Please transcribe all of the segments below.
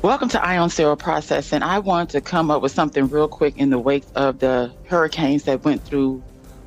Welcome to Ion Cell Processing. I want to come up with something real quick in the wake of the hurricanes that went through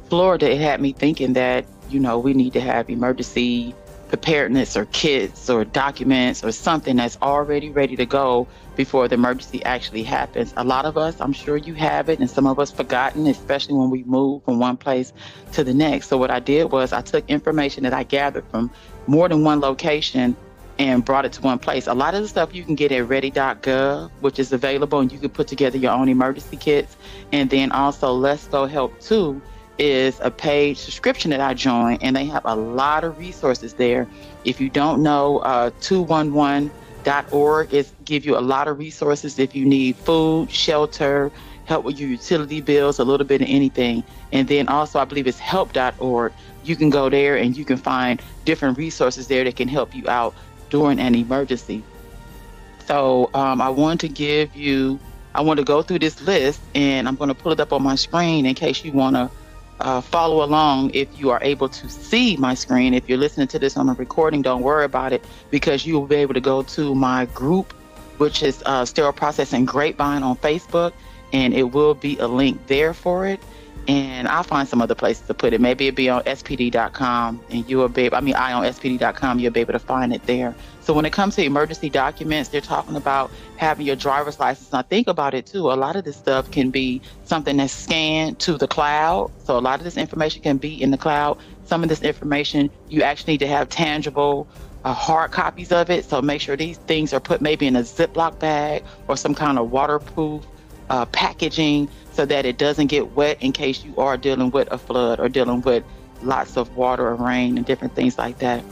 Florida. It had me thinking that, you know, we need to have emergency preparedness or kits or documents or something that's already ready to go before the emergency actually happens. A lot of us, I'm sure you have it, and some of us forgotten, especially when we move from one place to the next. So what I did was I took information that I gathered from more than one location and brought it to one place. A lot of the stuff you can get at ready.gov, which is available, and you can put together your own emergency kits. And then also Let's Go Help Too is a paid subscription that I joined, and they have a lot of resources there. If you don't know, uh, 211.org is give you a lot of resources if you need food, shelter, help with your utility bills, a little bit of anything. And then also, I believe it's help.org. You can go there and you can find different resources there that can help you out during an emergency. So um, I want to give you, I want to go through this list and I'm going to pull it up on my screen in case you want to uh, follow along if you are able to see my screen. If you're listening to this on a recording, don't worry about it because you will be able to go to my group, which is uh, Sterile Processing Grapevine on Facebook, and it will be a link there for it and I'll find some other places to put it. Maybe it'll be on spd.com and you will be I mean, I on spd.com, you'll be able to find it there. So when it comes to emergency documents, they're talking about having your driver's license. Now think about it too. A lot of this stuff can be something that's scanned to the cloud. So a lot of this information can be in the cloud. Some of this information you actually need to have tangible uh, hard copies of it. So make sure these things are put maybe in a Ziploc bag or some kind of waterproof uh, packaging so that it doesn't get wet in case you are dealing with a flood or dealing with lots of water or rain and different things like that.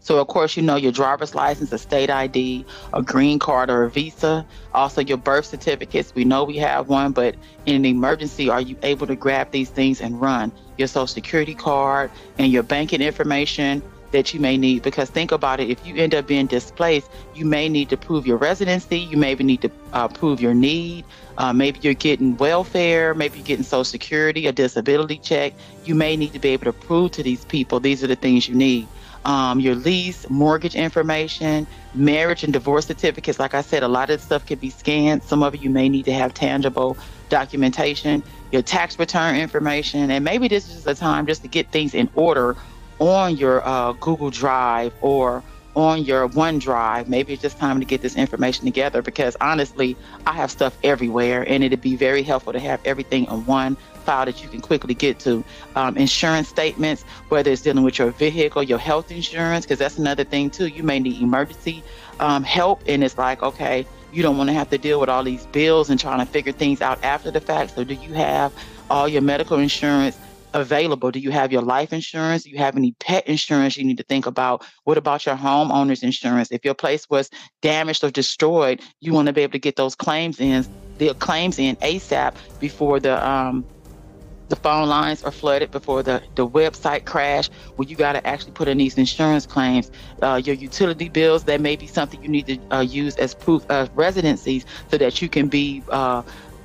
So, of course, you know your driver's license, a state ID, a green card, or a visa. Also, your birth certificates. We know we have one, but in an emergency, are you able to grab these things and run? Your social security card and your banking information that you may need. Because think about it if you end up being displaced, you may need to prove your residency, you maybe need to uh, prove your need, uh, maybe you're getting welfare, maybe you're getting Social Security, a disability check. You may need to be able to prove to these people these are the things you need. Um, your lease, mortgage information, marriage and divorce certificates. Like I said, a lot of stuff can be scanned. Some of you may need to have tangible documentation, your tax return information, and maybe this is a time just to get things in order on your uh, Google Drive or on your OneDrive. Maybe it's just time to get this information together because honestly, I have stuff everywhere and it'd be very helpful to have everything in one file that you can quickly get to. Um, insurance statements, whether it's dealing with your vehicle, your health insurance, because that's another thing too. You may need emergency um, help, and it's like, okay, you don't want to have to deal with all these bills and trying to figure things out after the fact. So, do you have all your medical insurance available? Do you have your life insurance? Do you have any pet insurance you need to think about? What about your homeowner's insurance? If your place was damaged or destroyed, you want to be able to get those claims in, the claims in ASAP before the um, the phone lines are flooded before the, the website crash where you got to actually put in these insurance claims uh, your utility bills that may be something you need to uh, use as proof of residencies so that you can be uh,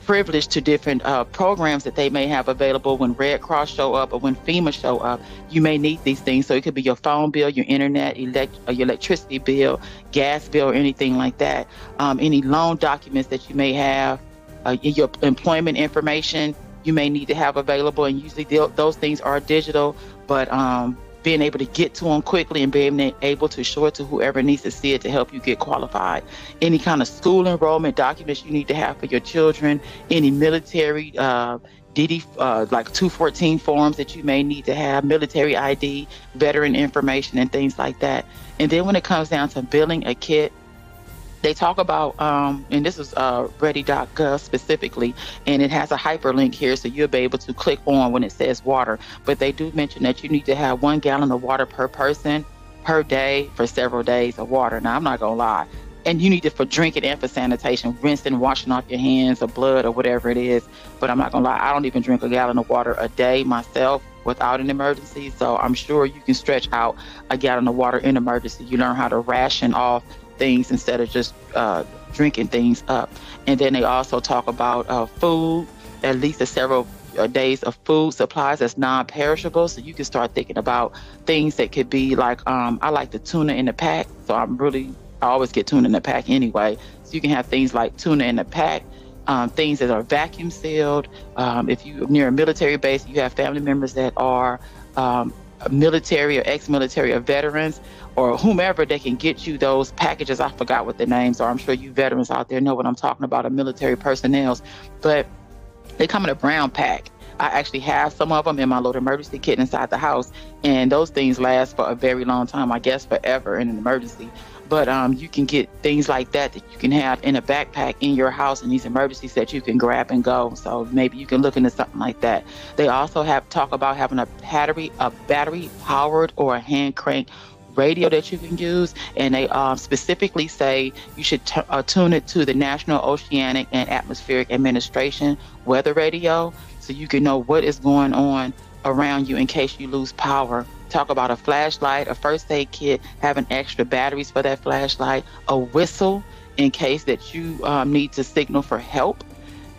privileged to different uh, programs that they may have available when Red Cross show up or when FEMA show up. You may need these things. So it could be your phone bill, your internet, elect- uh, your electricity bill, gas bill, or anything like that. Um, any loan documents that you may have, uh, your employment information you may need to have available. And usually those things are digital, but um, being able to get to them quickly and being able to show it to whoever needs to see it to help you get qualified. Any kind of school enrollment documents you need to have for your children, any military uh, DD, uh, like 214 forms that you may need to have, military ID, veteran information, and things like that. And then when it comes down to billing a kit, they talk about, um, and this is uh, ready.gov specifically, and it has a hyperlink here, so you'll be able to click on when it says water. But they do mention that you need to have one gallon of water per person per day for several days of water. Now, I'm not going to lie. And you need it for drinking and for sanitation, rinsing, washing off your hands or blood or whatever it is. But I'm not going to lie, I don't even drink a gallon of water a day myself without an emergency. So I'm sure you can stretch out a gallon of water in emergency. You learn how to ration off things instead of just uh, drinking things up. And then they also talk about uh, food, at least a several uh, days of food supplies that's non-perishable. So you can start thinking about things that could be like um, I like the tuna in the pack, so I'm really I always get tuna in the pack anyway. So you can have things like tuna in the pack, um, things that are vacuum sealed. Um, if you're near a military base, you have family members that are um, military or ex-military or veterans or whomever they can get you those packages. I forgot what the names are. I'm sure you veterans out there know what I'm talking about, or military personnel's, but they come in a brown pack. I actually have some of them in my little emergency kit inside the house, and those things last for a very long time. I guess forever in an emergency. But um, you can get things like that that you can have in a backpack in your house in these emergencies that you can grab and go. So maybe you can look into something like that. They also have talk about having a battery, a battery powered or a hand crank radio that you can use, and they um, specifically say you should t- uh, tune it to the National Oceanic and Atmospheric Administration weather radio so you can know what is going on around you in case you lose power talk about a flashlight, a first aid kit, having extra batteries for that flashlight, a whistle in case that you um, need to signal for help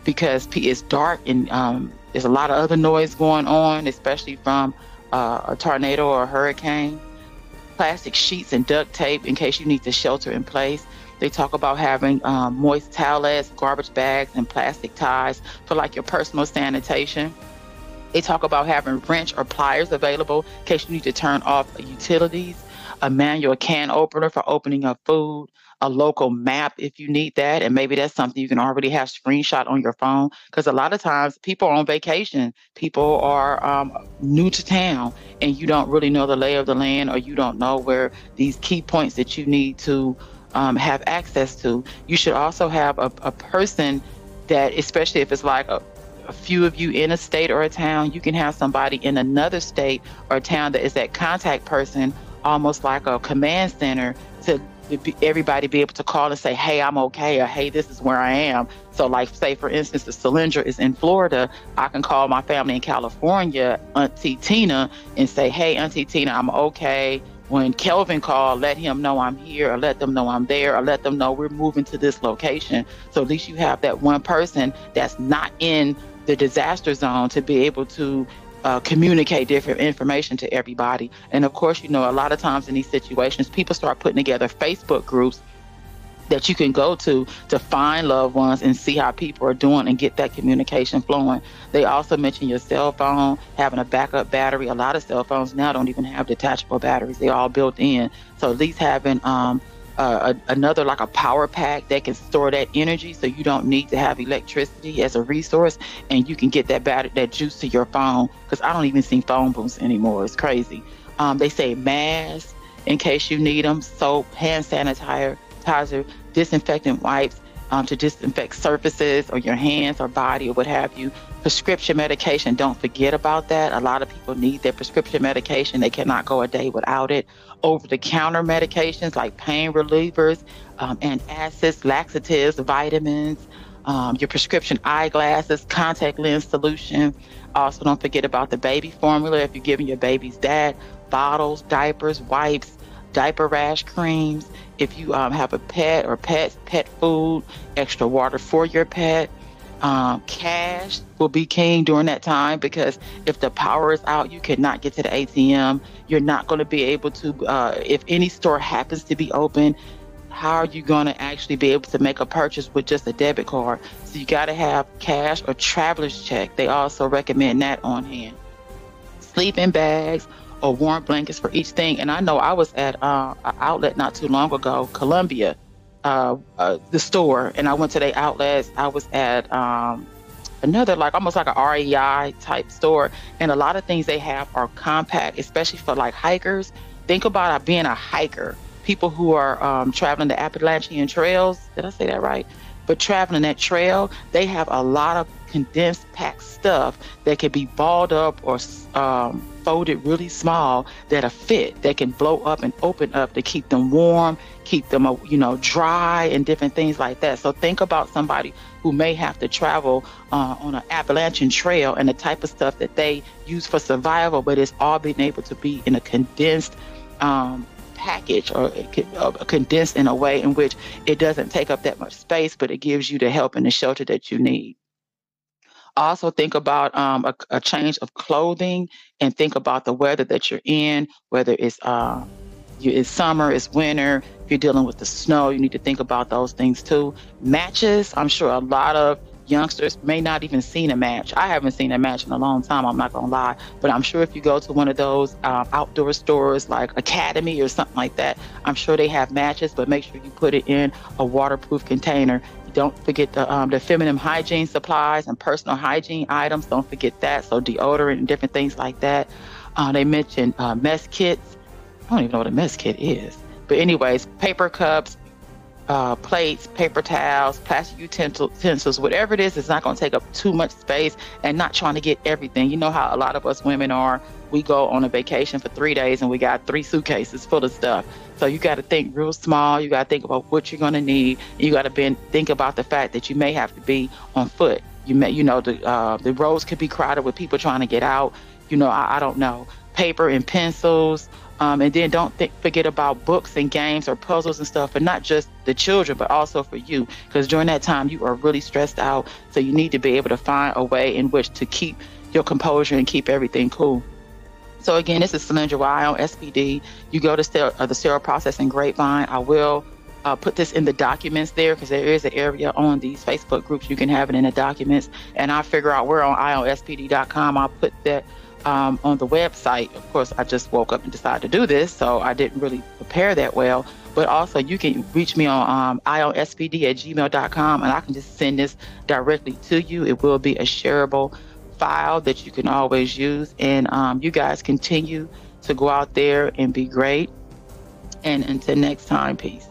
because it's dark and um, there's a lot of other noise going on, especially from uh, a tornado or a hurricane. Plastic sheets and duct tape in case you need to shelter in place. They talk about having um, moist towelettes, garbage bags, and plastic ties for like your personal sanitation. They talk about having wrench or pliers available in case you need to turn off utilities, a manual can opener for opening up food, a local map if you need that. And maybe that's something you can already have screenshot on your phone. Because a lot of times people are on vacation, people are um, new to town, and you don't really know the lay of the land or you don't know where these key points that you need to um, have access to. You should also have a, a person that, especially if it's like a, a few of you in a state or a town, you can have somebody in another state or town that is that contact person, almost like a command center to everybody be able to call and say, hey, I'm okay, or hey, this is where I am. So, like, say, for instance, the Solyndra is in Florida, I can call my family in California, Auntie Tina, and say, hey, Auntie Tina, I'm okay. When Kelvin called, let him know I'm here, or let them know I'm there, or let them know we're moving to this location. So, at least you have that one person that's not in the disaster zone to be able to uh, communicate different information to everybody. And of course, you know, a lot of times in these situations, people start putting together Facebook groups that you can go to to find loved ones and see how people are doing and get that communication flowing. They also mention your cell phone, having a backup battery. A lot of cell phones now don't even have detachable batteries, they're all built in. So at least having um, uh, a, another like a power pack that can store that energy so you don't need to have electricity as a resource and you can get that battery that juice to your phone because i don't even see phone booths anymore. It's crazy. Um, they say masks in case you need them soap hand sanitizer disinfectant wipes um, to disinfect surfaces or your hands or body or what have you prescription medication don't forget about that a lot of people need their prescription medication they cannot go a day without it over the counter medications like pain relievers, um, antacids, laxatives, vitamins, um, your prescription eyeglasses, contact lens solution. Also, don't forget about the baby formula if you're giving your babies that, bottles, diapers, wipes, diaper rash creams. If you um, have a pet or pet, pet food, extra water for your pet. Um, cash will be king during that time because if the power is out, you cannot get to the ATM. You're not going to be able to, uh, if any store happens to be open, how are you going to actually be able to make a purchase with just a debit card? So you got to have cash or traveler's check. They also recommend that on hand. Sleeping bags or warm blankets for each thing. And I know I was at uh, an outlet not too long ago, Columbia uh, uh, the store and I went to the outlets. I was at um, another like almost like a REI type store, and a lot of things they have are compact, especially for like hikers. Think about being a hiker. People who are um, traveling the Appalachian trails. Did I say that right? But traveling that trail, they have a lot of condensed packed stuff that can be balled up or um, folded really small that are fit that can blow up and open up to keep them warm keep them uh, you know dry and different things like that so think about somebody who may have to travel uh, on an appalachian trail and the type of stuff that they use for survival but it's all being able to be in a condensed um, package or uh, condensed in a way in which it doesn't take up that much space but it gives you the help and the shelter that you need also think about um, a, a, change of clothing and think about the weather that you're in, whether it's uh, you, it's summer, it's winter. If you're dealing with the snow, you need to think about those things too. Matches, I'm sure a lot of youngsters may not even seen a match. I haven't seen a match in a long time, I'm not gonna lie. But I'm sure if you go to one of those um, outdoor stores like Academy or something like that, I'm sure they have matches, but make sure you put it in a waterproof container. Don't forget the, um, the feminine hygiene supplies and personal hygiene items. Don't forget that. So deodorant and different things like that. Uh, they mentioned uh, mess kits. I don't even know what a mess kit is. But anyways, paper cups, uh, plates, paper towels, plastic utensils, whatever it is, it's not going to take up too much space and not trying to get everything. You know how a lot of us women are. We go on a vacation for three days and we got three suitcases full of stuff. So you got to think real small. You got to think about what you're going to need. You got to think about the fact that you may have to be on foot. You may, you know, the uh, the roads could be crowded with people trying to get out. You know, I, I don't know. Paper and pencils, um, and then don't th- forget about books and games or puzzles and stuff, but not just the children, but also for you. Because during that time, you are really stressed out. So you need to be able to find a way in which to keep your composure and keep everything cool. So again, this is Cylindra on SPD. You go to uh, the sterile processing grapevine. I will uh, put this in the documents there because there is an area on these Facebook groups you can have it in the documents. And I'll figure out where on ionspd.com I'll put that um, on the website. Of course, I just woke up and decided to do this, so I didn't really prepare that well. But also, you can reach me on um, at gmail.com and I can just send this directly to you. It will be a shareable file that you can always use. And um, you guys continue to go out there and be great. And until next time, peace.